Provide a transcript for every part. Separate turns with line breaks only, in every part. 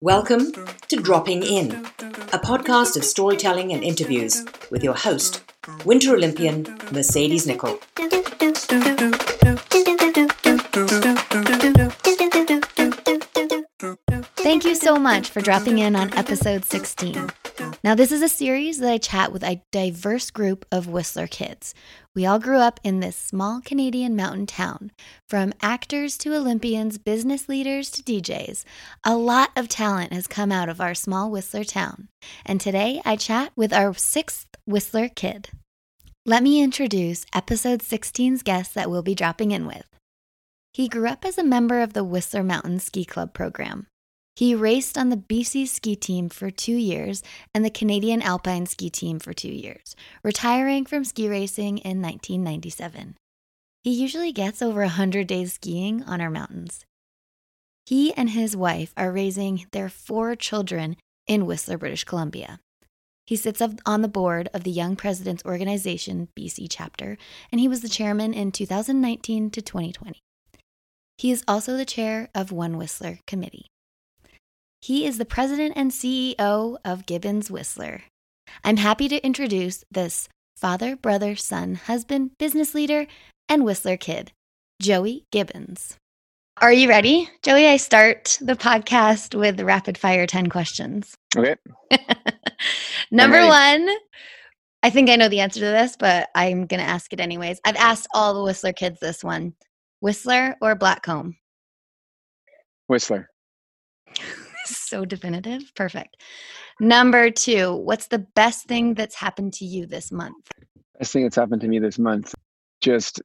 Welcome to Dropping In, a podcast of storytelling and interviews with your host, Winter Olympian Mercedes Nicoll.
Thank you so much for dropping in on episode 16. Now, this is a series that I chat with a diverse group of Whistler kids. We all grew up in this small Canadian mountain town. From actors to Olympians, business leaders to DJs, a lot of talent has come out of our small Whistler town. And today I chat with our sixth Whistler kid. Let me introduce episode 16's guest that we'll be dropping in with. He grew up as a member of the Whistler Mountain Ski Club program. He raced on the BC ski team for two years and the Canadian Alpine ski team for two years, retiring from ski racing in 1997. He usually gets over 100 days skiing on our mountains. He and his wife are raising their four children in Whistler, British Columbia. He sits on the board of the Young Presidents Organization BC chapter, and he was the chairman in 2019 to 2020. He is also the chair of One Whistler Committee. He is the president and CEO of Gibbons Whistler. I'm happy to introduce this father, brother, son, husband, business leader, and Whistler kid, Joey Gibbons. Are you ready? Joey, I start the podcast with rapid fire 10 questions.
Okay.
Number one, I think I know the answer to this, but I'm going to ask it anyways. I've asked all the Whistler kids this one Whistler or Blackcomb?
Whistler.
So definitive. Perfect. Number two, what's the best thing that's happened to you this month?
Best thing that's happened to me this month, just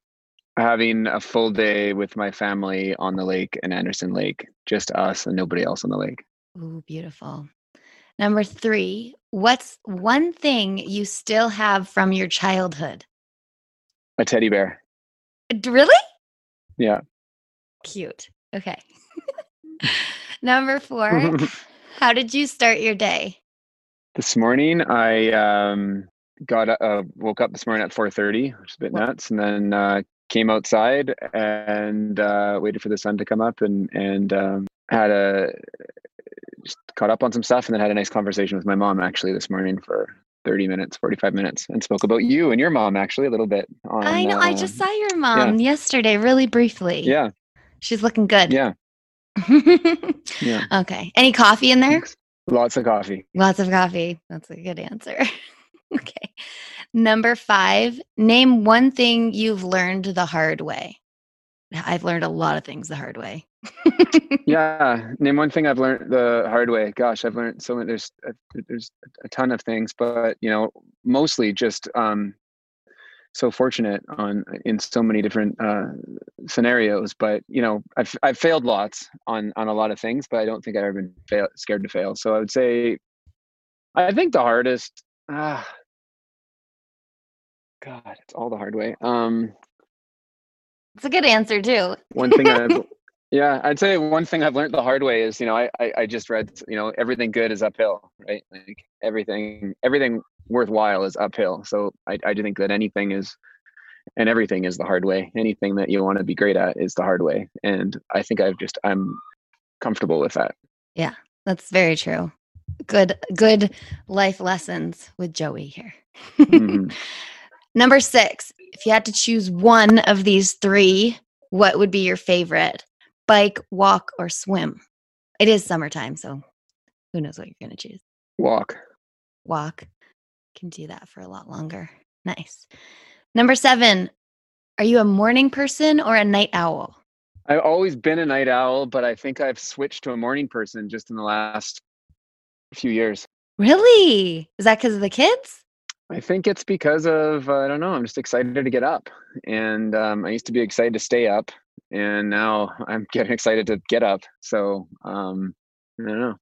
having a full day with my family on the lake in Anderson Lake, just us and nobody else on the lake.
Ooh, beautiful. Number three, what's one thing you still have from your childhood?
A teddy bear.
Really?
Yeah.
Cute. Okay. Number four, how did you start your day?
This morning, I um, got uh, woke up this morning at 4:30, which is a bit nuts, and then uh, came outside and uh, waited for the sun to come up, and and um, had a just caught up on some stuff, and then had a nice conversation with my mom actually this morning for 30 minutes 45 minutes and spoke about you and your mom actually a little bit on,
i know uh, i just saw your mom yeah. yesterday really briefly
yeah
she's looking good
yeah yeah.
Okay. Any coffee in there?
Lots of coffee.
Lots of coffee. That's a good answer. okay. Number five, name one thing you've learned the hard way. I've learned a lot of things the hard way.
yeah, name one thing I've learned the hard way. Gosh, I've learned so many. There's a, there's a ton of things, but you know, mostly just um, so fortunate on in so many different uh, scenarios. But you know, I've I've failed lots on on a lot of things, but I don't think I've ever been fail, scared to fail. So I would say, I think the hardest. Ah, God, it's all the hard way. Um,
it's a good answer too.
one thing I've yeah, I'd say one thing I've learned the hard way is, you know, I, I, I just read, you know, everything good is uphill, right? Like everything, everything worthwhile is uphill. So I, I do think that anything is, and everything is the hard way. Anything that you want to be great at is the hard way. And I think I've just, I'm comfortable with that.
Yeah, that's very true. Good, good life lessons with Joey here. mm-hmm. Number six, if you had to choose one of these three, what would be your favorite? Bike, walk, or swim? It is summertime, so who knows what you're going to choose?
Walk.
Walk. Can do that for a lot longer. Nice. Number seven, are you a morning person or a night owl?
I've always been a night owl, but I think I've switched to a morning person just in the last few years.
Really? Is that because of the kids?
I think it's because of, uh, I don't know, I'm just excited to get up. And um, I used to be excited to stay up and now I'm getting excited to get up. So um, I don't know.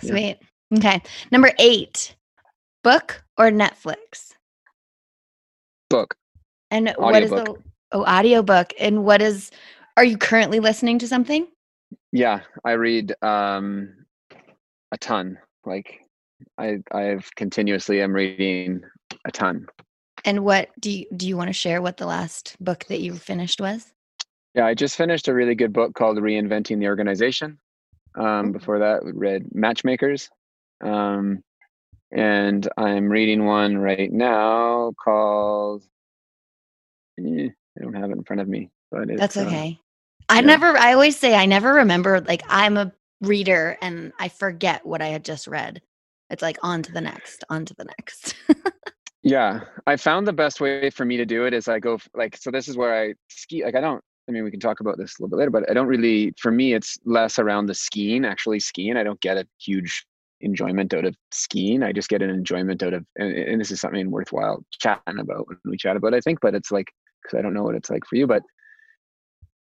Sweet. Yeah. Okay. Number eight, book or Netflix?
Book.
And audio what is the oh audio book? And what is? Are you currently listening to something?
Yeah, I read um, a ton. Like I, I've continuously am reading a ton.
And what do you do? You want to share what the last book that you finished was?
Yeah, I just finished a really good book called Reinventing the Organization. Um, before that, read Matchmakers, um, and I'm reading one right now called. Eh, I don't have it in front of me, but
that's uh, okay. Uh, I yeah. never. I always say I never remember. Like I'm a reader and I forget what I had just read. It's like on to the next, on to the next.
yeah, I found the best way for me to do it is I go like so. This is where I ski. Like I don't I mean, we can talk about this a little bit later, but I don't really, for me, it's less around the skiing, actually skiing. I don't get a huge enjoyment out of skiing. I just get an enjoyment out of, and, and this is something worthwhile chatting about when we chat about, I think, but it's like, because I don't know what it's like for you, but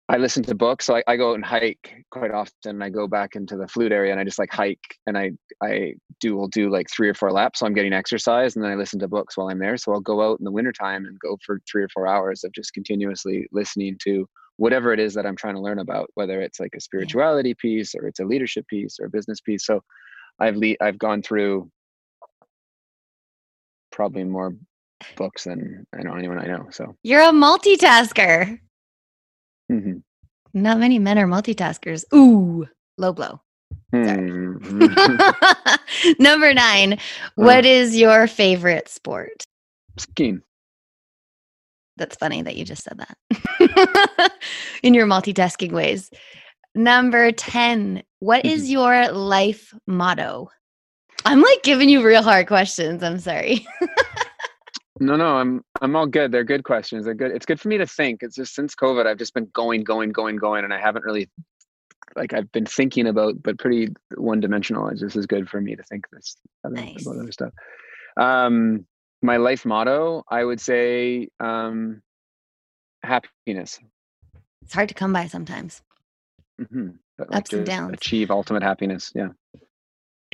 I listen to books. So I, I go out and hike quite often. I go back into the flute area and I just like hike and I, I do, will do like three or four laps. So I'm getting exercise and then I listen to books while I'm there. So I'll go out in the wintertime and go for three or four hours of just continuously listening to whatever it is that I'm trying to learn about, whether it's like a spirituality piece or it's a leadership piece or a business piece. So I've le- I've gone through probably more books than I know anyone I know. So
you're a multitasker.
Mm-hmm.
Not many men are multitaskers. Ooh, low blow. Mm-hmm. Number nine. What uh, is your favorite sport?
Skiing.
That's funny that you just said that in your multitasking ways. Number 10, What is mm-hmm. your life motto? I'm like giving you real hard questions. I'm sorry.
no, no, I'm I'm all good. They're good questions. They're good. It's good for me to think. It's just since COVID, I've just been going, going, going, going, and I haven't really like I've been thinking about, but pretty one dimensional. It's just as good for me to think this nice. about other stuff. Um, my life motto, I would say um, happiness.
It's hard to come by sometimes.
Mm-hmm.
But like and downs.
Achieve ultimate happiness. Yeah.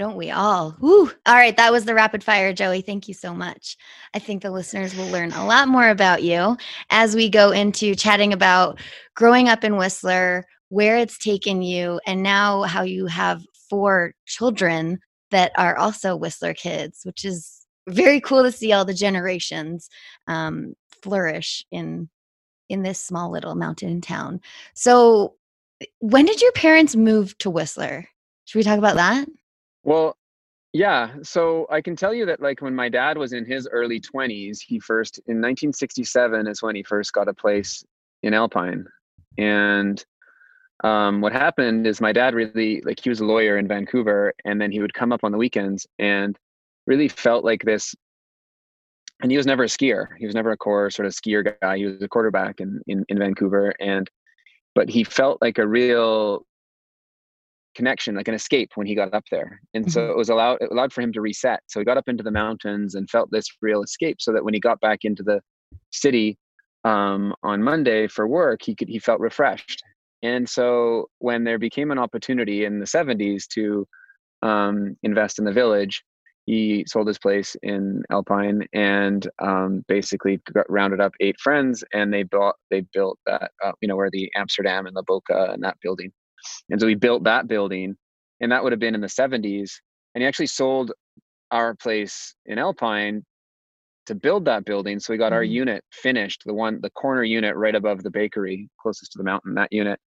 Don't we all? Woo. All right. That was the rapid fire, Joey. Thank you so much. I think the listeners will learn a lot more about you as we go into chatting about growing up in Whistler, where it's taken you, and now how you have four children that are also Whistler kids, which is very cool to see all the generations um, flourish in in this small little mountain town. So, when did your parents move to Whistler? Should we talk about that?
Well, yeah. So I can tell you that, like, when my dad was in his early 20s, he first, in 1967, is when he first got a place in Alpine. And um, what happened is my dad really, like, he was a lawyer in Vancouver, and then he would come up on the weekends and really felt like this and he was never a skier he was never a core sort of skier guy he was a quarterback in, in, in vancouver and but he felt like a real connection like an escape when he got up there. And mm-hmm. so it was allowed it allowed for him to reset. So he got up into the mountains and felt this real escape so that when he got back into the city um, on monday for work he could he felt refreshed. And so when there became an opportunity in the 70s to um, invest in the village he sold his place in Alpine and um, basically got, rounded up eight friends and they built they built that uh, you know where the Amsterdam and the Boca and that building, and so we built that building, and that would have been in the 70s, and he actually sold our place in Alpine to build that building. So we got mm-hmm. our unit finished, the one the corner unit right above the bakery closest to the mountain. That unit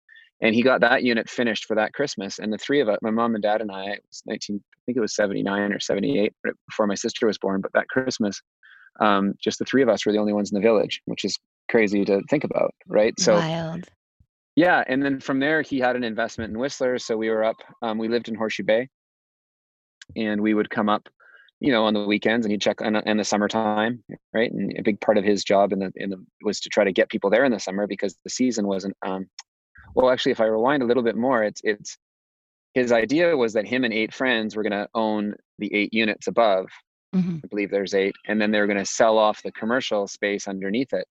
and he got that unit finished for that Christmas. And the three of us, my mom and dad and I, it was 19, I think it was 79 or 78 before my sister was born, but that Christmas, um, just the three of us were the only ones in the village, which is crazy to think about, right?
So, Wild.
Yeah. And then from there, he had an investment in Whistler. So we were up, um, we lived in Horseshoe Bay and we would come up you know on the weekends and he'd check in, in the summertime right and a big part of his job in the in the was to try to get people there in the summer because the season wasn't um well actually if i rewind a little bit more it's it's his idea was that him and eight friends were going to own the eight units above mm-hmm. i believe there's eight and then they were going to sell off the commercial space underneath it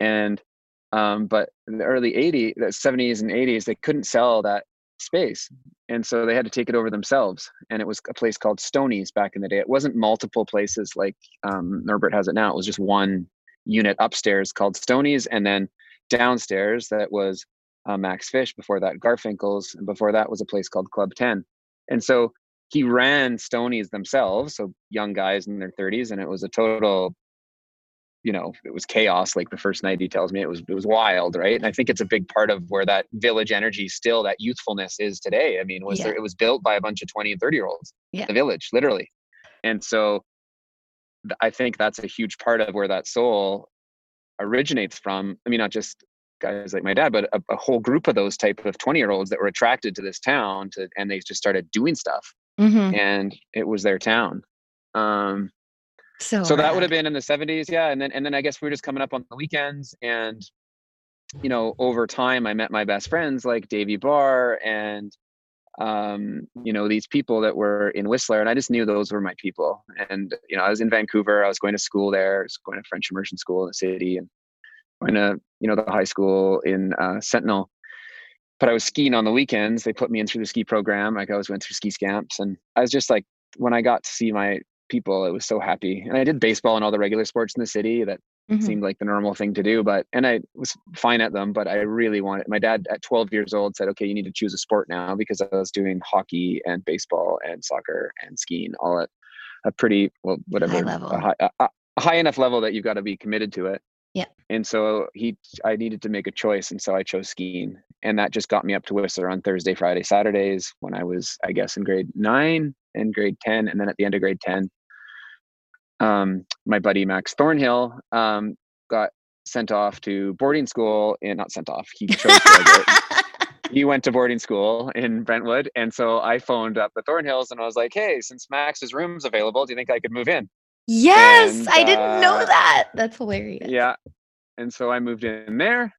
and Um, but in the early 80s, the 70s and 80s, they couldn't sell that space. And so they had to take it over themselves. And it was a place called Stoney's back in the day. It wasn't multiple places like um, Norbert has it now. It was just one unit upstairs called Stoney's. And then downstairs, that was uh, Max Fish. Before that, Garfinkel's. And before that was a place called Club 10. And so he ran Stoney's themselves. So young guys in their 30s. And it was a total you know it was chaos like the first night he tells me it was it was wild right and i think it's a big part of where that village energy still that youthfulness is today i mean was yeah. there it was built by a bunch of 20 and 30 year olds yeah. the village literally and so i think that's a huge part of where that soul originates from i mean not just guys like my dad but a, a whole group of those type of 20 year olds that were attracted to this town to and they just started doing stuff mm-hmm. and it was their town um
so,
so that would have been in the 70s, yeah. And then and then I guess we were just coming up on the weekends and you know, over time I met my best friends like Davy Barr and um, you know, these people that were in Whistler, and I just knew those were my people. And you know, I was in Vancouver. I was going to school there. I was going to French immersion school in the city, and going to you know the high school in uh, Sentinel. But I was skiing on the weekends. They put me in through the ski program. Like I was went through ski scamps, and I was just like, when I got to see my people. It was so happy. And I did baseball and all the regular sports in the city that mm-hmm. seemed like the normal thing to do. But and I was fine at them, but I really wanted my dad at 12 years old said, Okay, you need to choose a sport now because I was doing hockey and baseball and soccer and skiing all at a pretty well whatever
high level.
A high, a, a high enough level that you've got to be committed to it.
Yeah.
And so he, I needed to make a choice, and so I chose skiing, and that just got me up to Whistler on Thursday, Friday, Saturdays when I was, I guess, in grade nine and grade ten, and then at the end of grade ten, um, my buddy Max Thornhill um, got sent off to boarding school and not sent off. He chose he went to boarding school in Brentwood, and so I phoned up the Thornhills and I was like, "Hey, since Max's room's available, do you think I could move in?"
Yes, and, I didn't uh, know that. That's hilarious.
Yeah, and so I moved in there,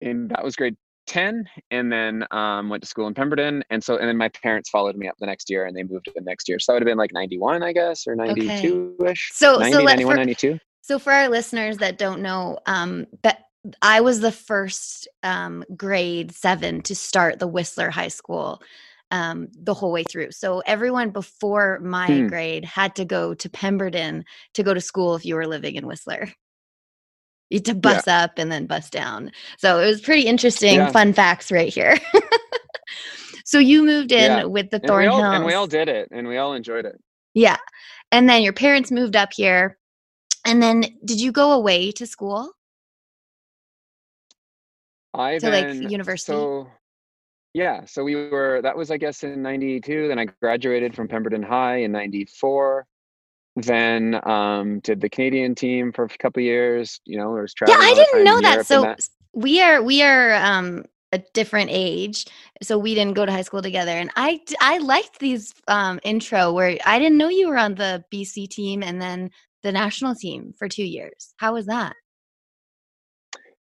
and that was grade 10 and then um, went to school in Pemberton. And so, and then my parents followed me up the next year and they moved in next year. So that would have been like 91, I guess, or 92 ish.
So,
90,
so
91,
for,
92.
So for our listeners that don't know, um, but I was the first um, grade seven to start the Whistler High School um, the whole way through. So everyone before my hmm. grade had to go to Pemberton to go to school if you were living in Whistler to bus yeah. up and then bus down. So it was pretty interesting yeah. fun facts right here. so you moved in yeah. with the Thornhills.
And, and we all did it and we all enjoyed it.
Yeah. And then your parents moved up here. And then did you go away to school?
I
to
then,
like university.
So yeah, so we were that was I guess in 92 then I graduated from Pemberton High in 94 then um, did the Canadian team for a couple years. You know, was traveling.
Yeah, I didn't know that. So that. we are we are um, a different age, so we didn't go to high school together. And I I liked these um, intro where I didn't know you were on the BC team and then the national team for two years. How was that?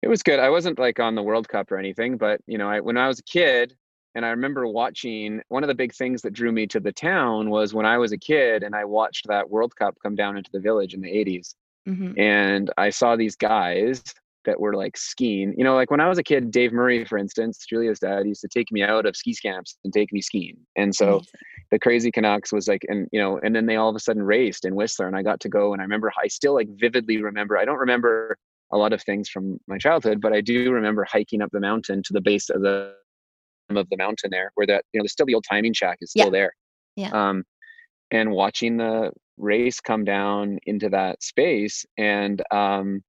It was good. I wasn't like on the World Cup or anything, but you know, I, when I was a kid, and I remember watching one of the big things that drew me to the town was when I was a kid and I watched that World Cup come down into the village in the 80s. Mm-hmm. And I saw these guys that were like skiing. You know, like when I was a kid, Dave Murray, for instance, Julia's dad used to take me out of ski camps and take me skiing. And so the crazy Canucks was like, and you know, and then they all of a sudden raced in Whistler and I got to go and I remember I still like vividly remember, I don't remember a lot of things from my childhood, but I do remember hiking up the mountain to the base of the of the mountain there where that you know there's still the old timing shack is still
yeah.
there
yeah
um and watching the race come down into that space and um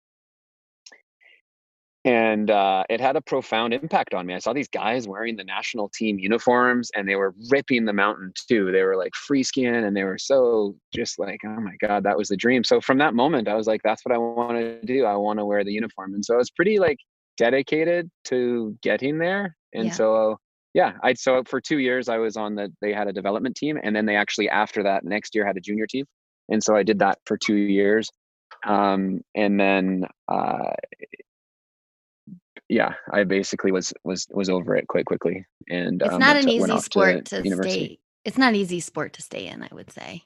and uh, it had a profound impact on me. I saw these guys wearing the national team uniforms, and they were ripping the mountain too. They were like free skin, and they were so just like, oh my god, that was the dream. So from that moment, I was like, that's what I want to do. I want to wear the uniform, and so I was pretty like dedicated to getting there. And yeah. so yeah i so for two years i was on the they had a development team and then they actually after that next year had a junior team and so i did that for two years um, and then uh, yeah i basically was was was over it quite quickly and
it's
um,
not an easy sport to, to stay it's not an easy sport to stay in i would say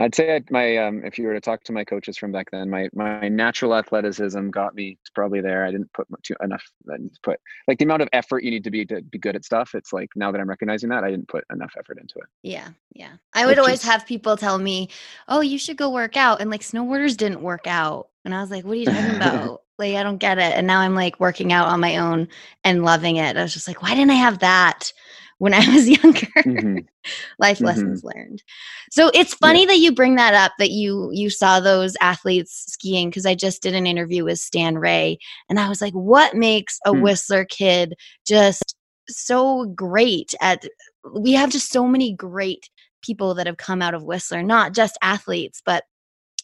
I'd say I'd, my um, if you were to talk to my coaches from back then, my my natural athleticism got me probably there. I didn't put too, enough. I put like the amount of effort you need to be to be good at stuff. It's like now that I'm recognizing that, I didn't put enough effort into it.
Yeah, yeah. I would Which always is, have people tell me, "Oh, you should go work out," and like snowboarders didn't work out, and I was like, "What are you talking about?" like I don't get it. And now I'm like working out on my own and loving it. I was just like, why didn't I have that? When I was younger. Mm-hmm. Life mm-hmm. lessons learned. So it's funny yeah. that you bring that up that you you saw those athletes skiing because I just did an interview with Stan Ray and I was like, what makes a mm. Whistler kid just so great at we have just so many great people that have come out of Whistler, not just athletes, but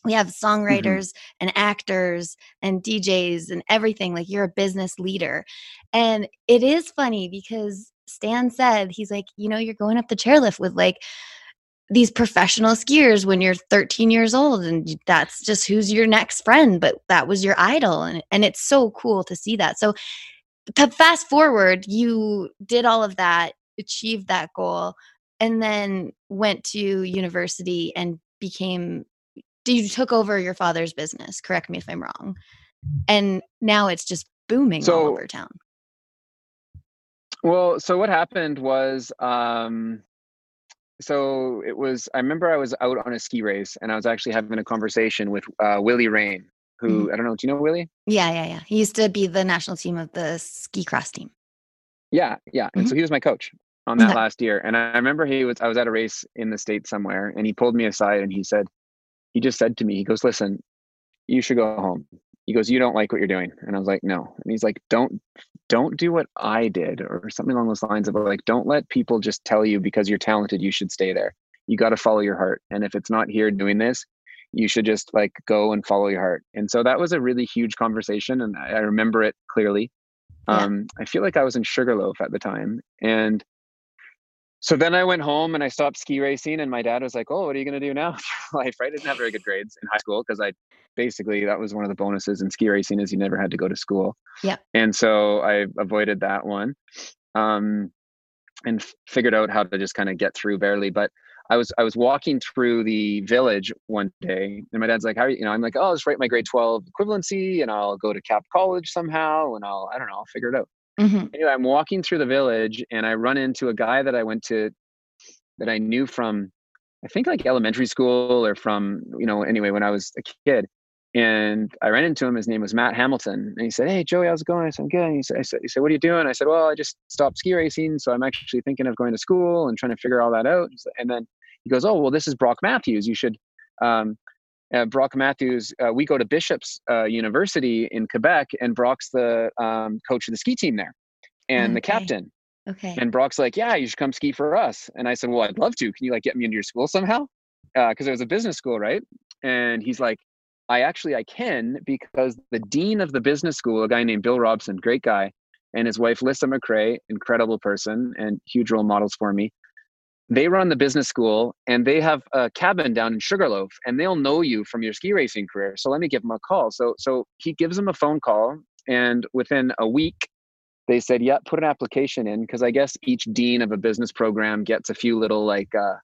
we have mm-hmm. songwriters mm-hmm. and actors and DJs and everything. Like you're a business leader. And it is funny because Stan said, he's like, you know, you're going up the chairlift with like these professional skiers when you're 13 years old and that's just who's your next friend but that was your idol and and it's so cool to see that. So fast forward you did all of that achieved that goal and then went to university and became you took over your father's business correct me if i'm wrong and now it's just booming so, all over town
well, so what happened was, um, so it was. I remember I was out on a ski race, and I was actually having a conversation with uh, Willy Raine, who mm-hmm. I don't know. Do you know Willie?
Yeah, yeah, yeah. He used to be the national team of the ski cross team.
Yeah, yeah. And mm-hmm. so he was my coach on that last year. And I remember he was. I was at a race in the state somewhere, and he pulled me aside and he said, he just said to me, he goes, "Listen, you should go home he goes, "You don't like what you're doing," and I was like, "No." And he's like, "Don't, don't do what I did," or something along those lines of like, "Don't let people just tell you because you're talented you should stay there. You got to follow your heart, and if it's not here doing this, you should just like go and follow your heart." And so that was a really huge conversation, and I remember it clearly. Yeah. Um, I feel like I was in Sugarloaf at the time, and so then I went home and I stopped ski racing, and my dad was like, "Oh, what are you going to do now?" life, right? I didn't have very good grades in high school because I basically that was one of the bonuses in ski racing is you never had to go to school.
Yeah.
And so I avoided that one, um, and f- figured out how to just kind of get through barely. But I was I was walking through the village one day, and my dad's like, "How are you?" You know, I'm like, "Oh, I'll just write my grade twelve equivalency, and I'll go to Cap College somehow, and I'll I don't know, I'll figure it out." Mm-hmm. Anyway, I'm walking through the village and I run into a guy that I went to that I knew from I think like elementary school or from, you know, anyway, when I was a kid. And I ran into him. His name was Matt Hamilton. And he said, Hey, Joey, how's it going? I said, I'm good. And he said, I said, he said, What are you doing? I said, Well, I just stopped ski racing. So I'm actually thinking of going to school and trying to figure all that out. And then he goes, Oh, well, this is Brock Matthews. You should, um, uh, Brock Matthews, uh, we go to Bishop's uh, University in Quebec, and Brock's the um, coach of the ski team there and okay. the captain.
Okay.
And Brock's like, "Yeah, you should come ski for us." And I said, "Well, I'd love to. Can you like get me into your school somehow?" Because uh, it was a business school, right? And he's like, "I actually I can because the dean of the business school, a guy named Bill Robson, great guy, and his wife Lissa McRae, incredible person and huge role models for me they run the business school and they have a cabin down in Sugarloaf and they'll know you from your ski racing career. So let me give them a call. So so he gives them a phone call and within a week they said, yeah, put an application in because I guess each dean of a business program gets a few little like uh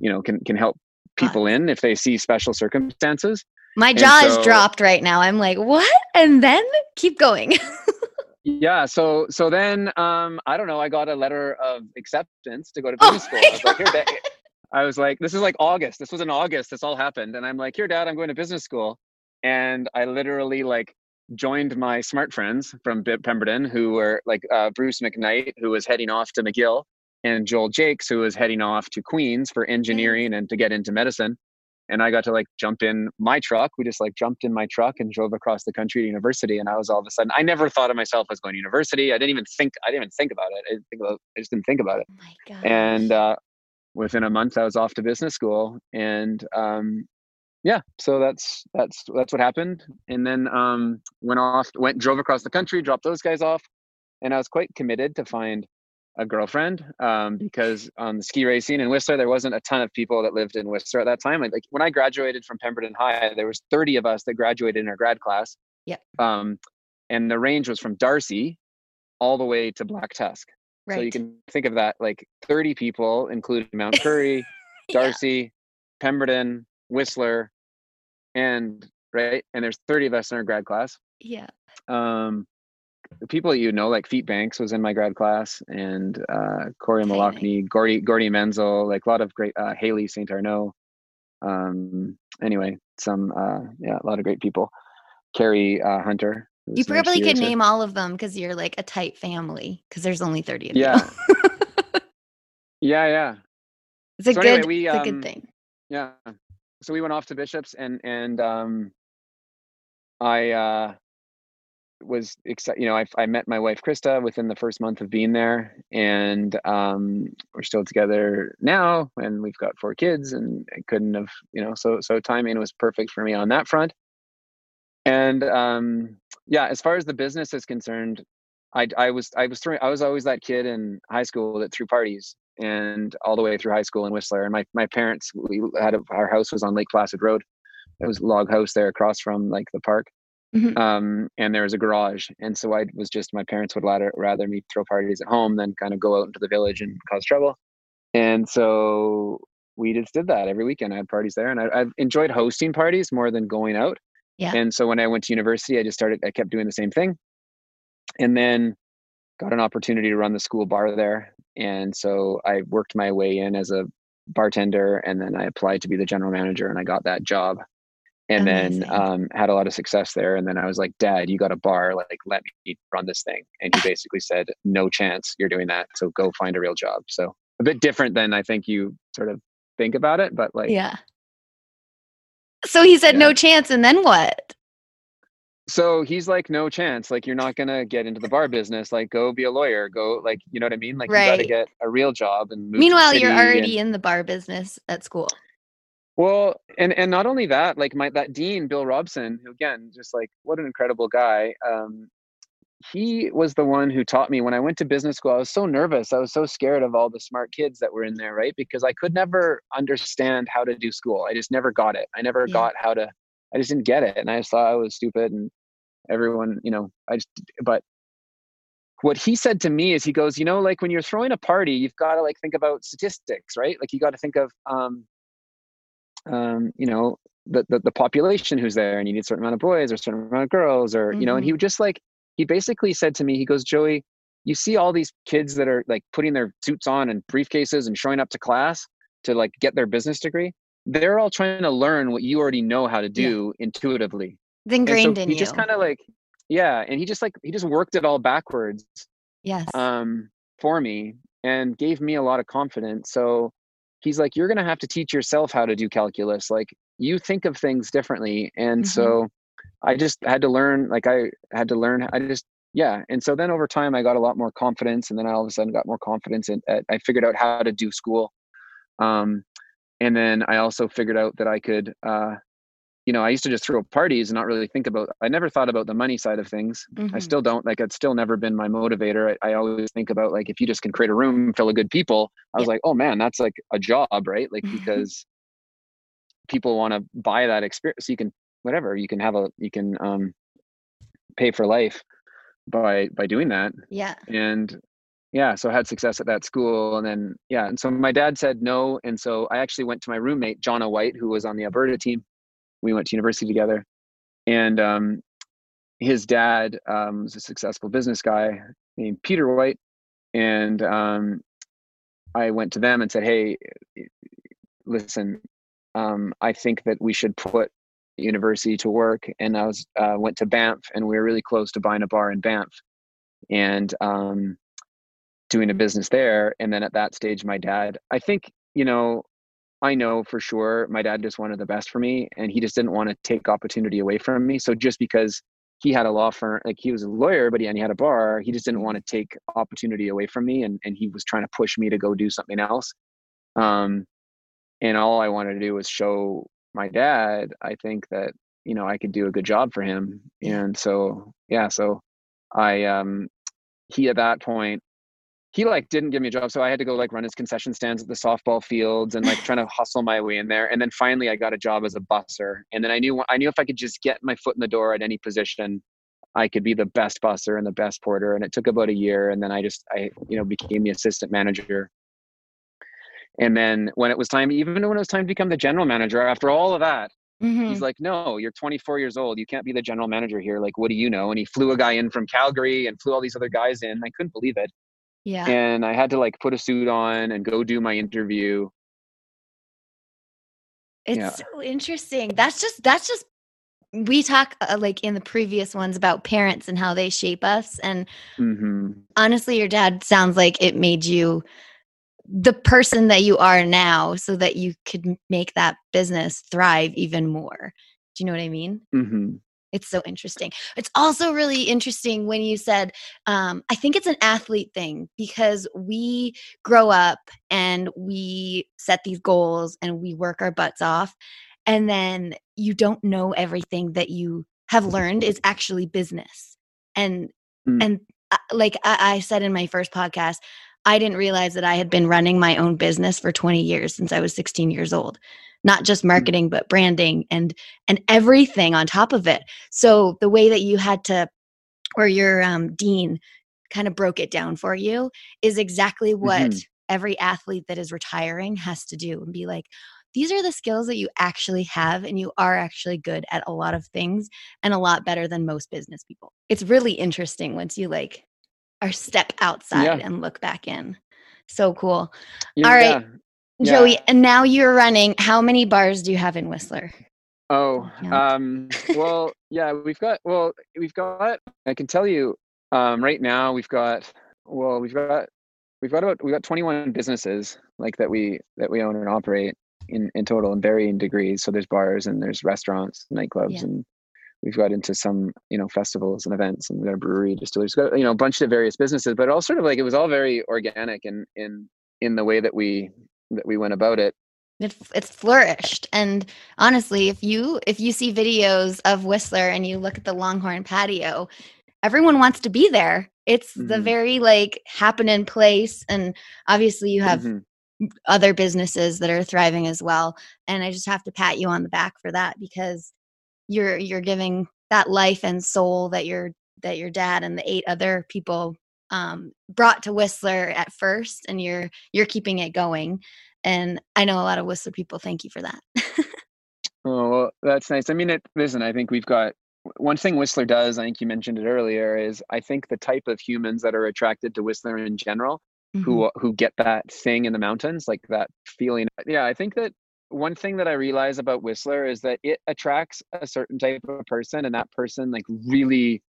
you know can can help people in if they see special circumstances.
My jaw so, is dropped right now. I'm like, what? And then keep going.
yeah so so then um i don't know i got a letter of acceptance to go to oh business oh school I was, like, here. I was like this is like august. This was in august. This all happened. And i'm like here dad i'm going to business school. And i literally like joined my smart friends from pemberton who were like uh, bruce mcknight who was heading off to mcgill and joel jakes who was heading off to queens for engineering and to get into medicine and I got to like jump in my truck. We just like jumped in my truck and drove across the country to university. And I was all of a sudden, I never thought of myself as going to university. I didn't even think, I didn't even think about it. I didn't think about, I just didn't think about it. Oh and uh, within a month, I was off to business school. And um, yeah, so that's that's that's what happened. And then um, went off, went drove across the country, dropped those guys off, and I was quite committed to find a girlfriend um, because on the ski racing in Whistler, there wasn't a ton of people that lived in Whistler at that time. Like, like when I graduated from Pemberton High, there was 30 of us that graduated in our grad class.
Yep.
Um, and the range was from D'Arcy all the way to Black Tusk. Right. So you can think of that like 30 people, including Mount Currie, D'Arcy, yeah. Pemberton, Whistler, and right, and there's 30 of us in our grad class.
Yeah.
Um, people that you know, like Feet Banks was in my grad class, and uh, Corey Malachny, Gordy Gordy Menzel, like a lot of great uh, Haley Saint Arnaud. Um, anyway, some uh, yeah, a lot of great people. Carrie uh, Hunter.
You probably could name all of them because you're like a tight family because there's only 30 of
yeah. yeah, yeah.
It's a so good anyway, we, it's um, a good um, thing.
Yeah. So we went off to Bishops and and um I uh was excited. You know, I, I met my wife Krista within the first month of being there, and um, we're still together now, and we've got four kids, and I couldn't have, you know, so so timing was perfect for me on that front. And um, yeah, as far as the business is concerned, I I was I was throwing I was always that kid in high school that threw parties, and all the way through high school in Whistler. And my my parents we had a, our house was on Lake Placid Road. It was log house there across from like the park Mm-hmm. Um, and there was a garage. And so I was just, my parents would rather, rather me throw parties at home than kind of go out into the village and cause trouble. And so we just did that every weekend. I had parties there and I, have enjoyed hosting parties more than going out.
Yeah.
And so when I went to university, I just started, I kept doing the same thing. And then got an opportunity to run the school bar there. And so I worked my way in as a bartender and then I applied to be the general manager and I got that job and Amazing. then um, had a lot of success there. And then I was like, Dad, you got a bar, like let me run this thing. And he basically said, No chance you're doing that. So go find a real job. So a bit different than I think you sort of think about it, but like
Yeah. So he said yeah. no chance, and then what?
So he's like, no chance. Like you're not gonna get into the bar business. Like go be a lawyer. Go like you know what I mean. Like right. you got to get a real job and.
Meanwhile, you're already and, in the bar business at school.
Well, and and not only that, like my that dean Bill Robson, who again, just like what an incredible guy. Um, he was the one who taught me when I went to business school. I was so nervous. I was so scared of all the smart kids that were in there, right? Because I could never understand how to do school. I just never got it. I never yeah. got how to. I just didn't get it, and I just thought I was stupid. And everyone, you know, I just. But what he said to me is, he goes, you know, like when you're throwing a party, you've got to like think about statistics, right? Like you got to think of um, um, you know, the, the, the population who's there, and you need a certain amount of boys or a certain amount of girls, or mm-hmm. you know. And he mm-hmm. would just like he basically said to me, he goes, Joey, you see all these kids that are like putting their suits on and briefcases and showing up to class to like get their business degree. They're all trying to learn what you already know how to do yeah. intuitively.
It's ingrained so in you.
He just kind of like, yeah, and he just like he just worked it all backwards.
Yes.
Um, for me and gave me a lot of confidence. So he's like you're going to have to teach yourself how to do calculus like you think of things differently and mm-hmm. so i just had to learn like i had to learn i just yeah and so then over time i got a lot more confidence and then i all of a sudden got more confidence and i figured out how to do school um, and then i also figured out that i could uh, you know, I used to just throw parties and not really think about. I never thought about the money side of things. Mm-hmm. I still don't. Like, it's still never been my motivator. I, I, always think about like if you just can create a room full of good people. I was yeah. like, oh man, that's like a job, right? Like mm-hmm. because people want to buy that experience. So you can whatever you can have a you can um pay for life by by doing that.
Yeah.
And yeah, so I had success at that school, and then yeah, and so my dad said no, and so I actually went to my roommate John White, who was on the Alberta team we went to university together. And um, his dad um, was a successful business guy named peter white. And um, i went to them and said hey listen um, i think that we should put university to work. And i was uh, went to banff and we were really close to buying a bar in banff and um, doing a business there. And then at that stage my dad i think you know I know for sure my dad just wanted the best for me and he just didn't want to take opportunity away from me. So just because he had a law firm, like he was a lawyer, but he, and he had a bar, he just didn't want to take opportunity away from me. And, and he was trying to push me to go do something else. Um, and all I wanted to do was show my dad, I think that, you know, I could do a good job for him. And so, yeah, so I, um, he at that point he like didn't give me a job so i had to go like run his concession stands at the softball fields and like trying to hustle my way in there and then finally i got a job as a busser and then i knew i knew if i could just get my foot in the door at any position i could be the best busser and the best porter and it took about a year and then i just i you know became the assistant manager And then when it was time, even when it was time to become the general manager, after all of that,
Mhm.
he's like, "No, you're 24 years old. You can't be the general manager here. Like, what do you know?" And he flew a guy in from Calgary and flew all these other guys in. I couldn't believe it,
yeah.
and I had to like put a suit on and go do my interview.
It's
Yeah.
so interesting. That's just that's just we talk uh, like in the previous ones about parents and how they shape us and
hmm
honestly your dad sounds like it made you the person that you are now so that you could make that business thrive even more. Do you know what I mean?
hmm
It's so interesting. It's also really interesting when you said, um, I think it's an athlete thing because we grow up and we set these goals and we work our butts off. And then you don't know everything that you have learned is actually business. And,
Mm.
and uh, like I, I said in my first podcast, I didn't realize that I had been running my own business for 20 years since I was 16 years old. Not just marketing, but branding and and everything on top of it. So the way that you had to, or your um, dean kind of broke it down for you, is exactly what
Mhm.
every athlete that is retiring has to do and be like, these are the skills that you actually have, and you are actually good at a lot of things and a lot better than most business people. It's really interesting once you like are step outside
Yeah.
and look back in. So cool.
Yeah,
All right.
Yeah.
Joey, and now you're running. How many bars do you have in Whistler?
Oh, um, well, yeah, we've got, well, we've got, I can tell you, um, right now we've got, well, we've got, we've got about, we've got 21 businesses like that we, that we own and operate in, in total in varying degrees. So there's bars and there's restaurants, nightclubs,
Yeah.
and we've got into some, you know, festivals and events and we've got a brewery, distilleries, got, you know, a bunch of various businesses, but all sort of like, it was all very organic in, in, in the way that we, that we went about it.
It's it's flourished. And honestly, if you if you see videos of Whistler and you look at the Longhorn patio, everyone wants to be there. It's the
Mhm.
very like happening place. And obviously you have
Mhm.
other businesses that are thriving as well. And I just have to pat you on the back for that because you're you're giving that life and soul that your that your dad and the eight other people um, brought to Whistler at first, and you're you're keeping it going. And I know a lot of Whistler people thank you for that.
Oh, well, that's nice. I mean, it, listen, I think we've got one thing Whistler does, I think you mentioned it earlier, is I think the type of humans that are attracted to Whistler in general,
Mhm.
who who get that thing in the mountains, like that feeling. Yeah, I think that one thing that I realize about Whistler is that it attracts a certain type of person, and that person like really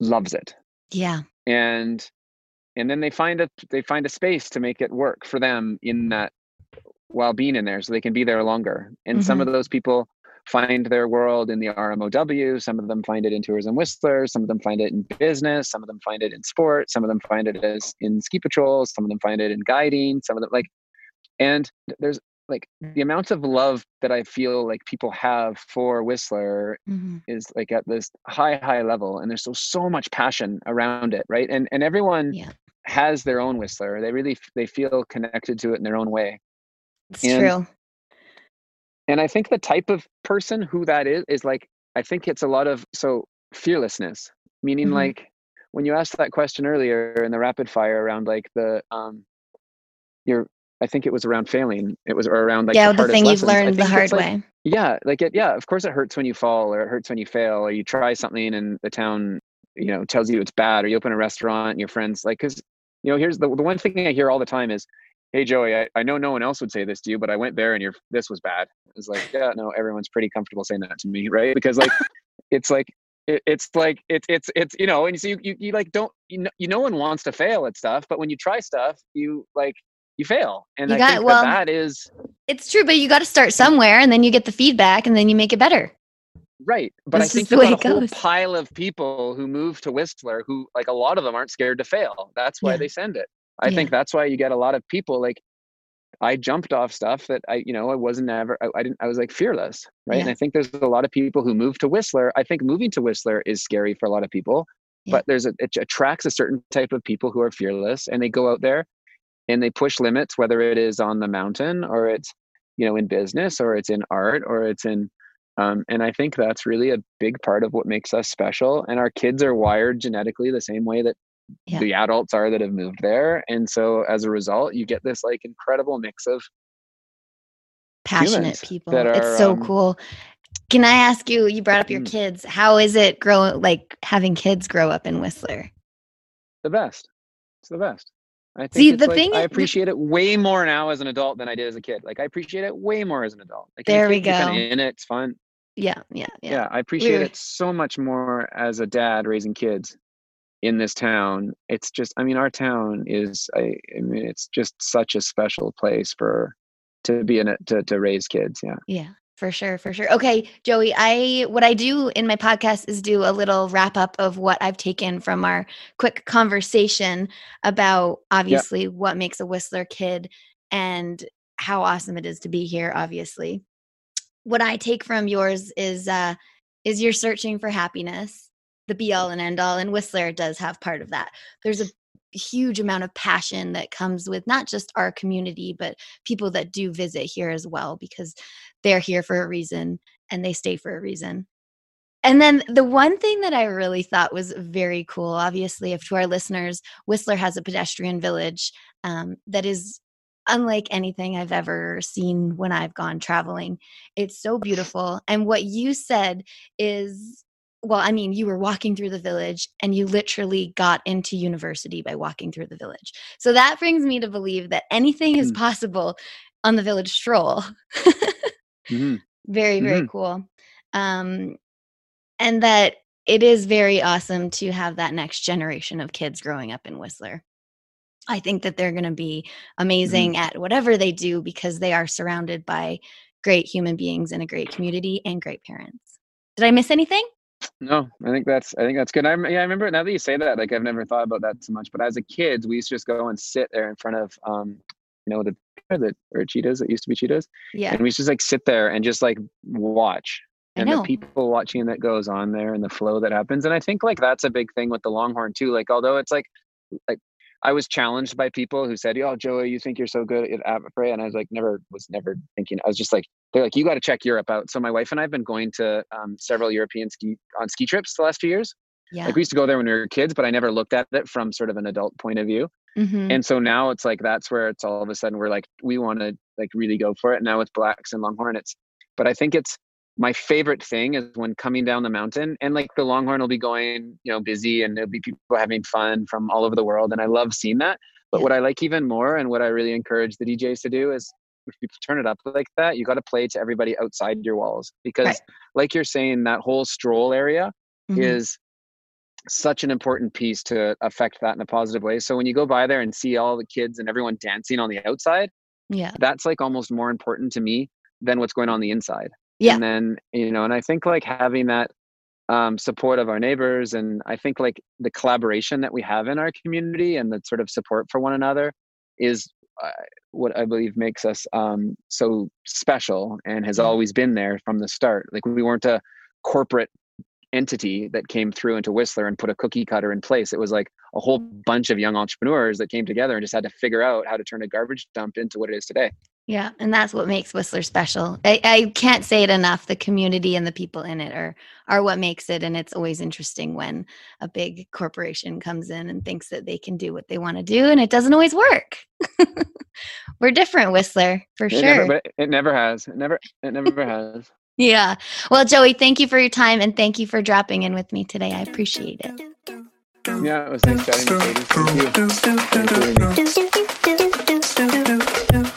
loves it.
Yeah,
And and then they find a they find a space to make it work for them in that while being in there so they can be there longer. And some of mm-hmm. those people find their world in the rmow some of them find it in tourism whistler some of them find it in business some of them find it in sport some of them find it as in ski patrols some of them find it in guiding some of them like and there's like the amount of love that i feel like people have for whistler
Mhm.
is like at this high high level and there's so so much passion around it right and and everyone
Yeah.
has their own whistler they really they feel connected to it in their own way
it's
And-
true.
and i think the type of person who that is is like i think it's a lot of so fearlessness meaning
Mhm.
like when you asked that question earlier in the rapid fire around like the um your i think it was around failing it was around like
yeah,
the,
the thing you've
lessons.
Learned the hard
like,
way.
yeah like it yeah of course it hurts when you fall or it hurts when you fail or you try something and the town you know tells you it's bad or you open a restaurant and your friends like because you know here's the, the one thing i hear all the time is hey joey I, I know no one else would say this to you but i went there and your this was bad it's like yeah no everyone's pretty comfortable saying that to me right because like it's like it, it's like it's it's it's you know and so you, you, you like don't you know, you no one wants to fail at stuff but when you try stuff you like you fail and
You
i
got-
think
well,
that is
It's true, but you got to start somewhere, and then you get the feedback, and then you make it better.
Right. But
That's
I think
just the way
you've got
it
a whole pile of people who move to Whistler who like a lot of them aren't scared to fail. That's why
Yeah.
they send it. I
Yeah.
think that's why you get a lot of people like I jumped off stuff that I, you know, I wasn't ever, I, I didn't, I was like fearless. Right. And I think there's a lot of people who move to Whistler. I think moving to Whistler is scary for a lot of people,
Yeah.
but there's a, it attracts a certain type of people who are fearless and they go out there and they push limits, whether it is on the mountain or it's, you know, in business or it's in art or it's in, um, and I think that's really a big part of what makes us special. And our kids are wired genetically the same way that yeah. the adults are that have moved there. And so as a result, you get this like incredible mix of
passionate people. Are, it's so um, cool. Can I ask you, you brought up your mm. kids. How is it grow like having kids grow up in Whistler?
The best. It's the best.
I think See, the like, thing
I appreciate it way more now as an adult than I did as a kid. Like I appreciate it way more as an adult. Like
there we go.
in it, it's fun.
Yeah, yeah, yeah.
Yeah, I appreciate it so much more as a dad raising kids in this town. It's just, I mean, our town is, I, I mean, it's just such a special place for to be in it to to raise kids. Yeah.
Yeah. For sure, for sure. Okay, Joey, I what I do in my podcast is do a little wrap up of what I've taken from our quick conversation about obviously what makes a Whistler kid and how awesome it is to be here obviously. What I take from yours is uh is you're searching for happiness, the be all and end all and Whistler does have part of that. There's a huge amount of passion that comes with not just our community but people that do visit here as well because they're here for a reason and they stay for a reason and then the one thing that I really thought was very cool, obviously, if to our listeners, Whistler has a pedestrian village um, that is unlike anything I've ever seen when I've gone traveling. It's so beautiful. And what you said is well, I mean, you were walking through the village and you literally got into university by walking through the village. So that brings me to believe that anything is mm. possible on the village stroll. mm-hmm. Very, very mm-hmm. cool. Um, and that it is very awesome to have that next generation of kids growing up in Whistler. I think that they're going to be mm-hmm. amazing mm-hmm. at whatever they do because they are surrounded by great human beings and a great community and great parents. Did I miss anything?
No, I think that's I think that's good. I yeah, I remember now that you say that, like I've never thought about that so much. But as a kid, we used to just go and sit there in front of um, you know, the the or Citta's that used to be Citta's.
Yeah.
And we just like sit there and just like watch. And the people watching that goes on there and the flow that happens. And I think like that's a big thing with the longhorn too. Like although it's like like I was challenged by people who said, "Oh, Joey, you think you're so good at apres?" And I was like, never was never thinking. I was just like, they're like, you got to check Europe out. So my wife and I have been going to um, several European ski on ski trips the last few years.
Yeah.
Like we used to go there when we were kids, but I never looked at it from sort of an adult point of view.
Mm-hmm.
And so now it's like that's where it's all of a sudden we're like we want to like really go for it. Now with blacks and longhorn, it's. But I think it's my favorite thing is when coming down the mountain and like the longhorn will be going you know busy and there'll be people having fun from all over the world and i love seeing that but yeah. what I like even more and what I really encourage the DJs to do is if you turn it up like that, you got to play to everybody outside your walls because right. like you're saying that whole stroll area mm-hmm. is such an important piece to affect that in a positive way. So when you go by there and see all the kids and everyone dancing on the outside,
yeah.
That's like almost more important to me than what's going on the inside.
Yeah.
And then, you know, and I think like having that um, support of our neighbors and i think like the collaboration that we have in our community and the sort of support for one another is uh, what i believe makes us um, so special and has always been there from the start like we weren't a corporate entity that came through into whistler and put a cookie cutter in place it was like a whole bunch of young entrepreneurs that came together and just had to figure out how to turn a garbage dump into what it is today
yeah, and that's what makes Whistler special. I, I can't say it enough. The community and the people in it are are what makes it, and it's always interesting when a big corporation comes in and thinks that they can do what they want to do, and it doesn't always work. We're different, Whistler, for
it
sure.
Never, it never has. It never. It never has.
Yeah. Well, Joey, thank you for your time and thank you for dropping in with me today. I appreciate it.
Yeah, it was nice chatting with you. Thank you.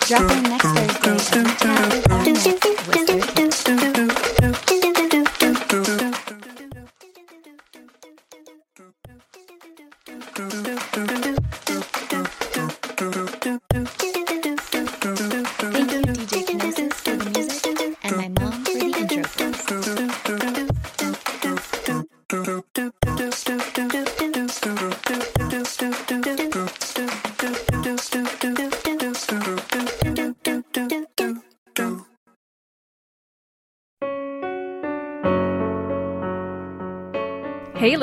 Dropping next Thursday Thank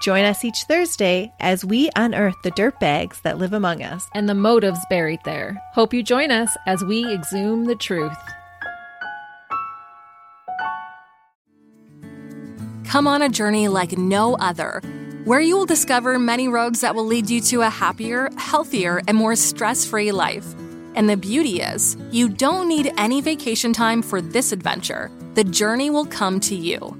Join us each Thursday as we unearth the dirtbags that live among us.
and the motives buried there. Hope you join us as we exhume the truth.
Come on a journey like no other, where you will discover many roads that will lead you to a happier, healthier, and more stress free life. And the beauty is, you don't need any vacation time for this adventure. The journey will come to you.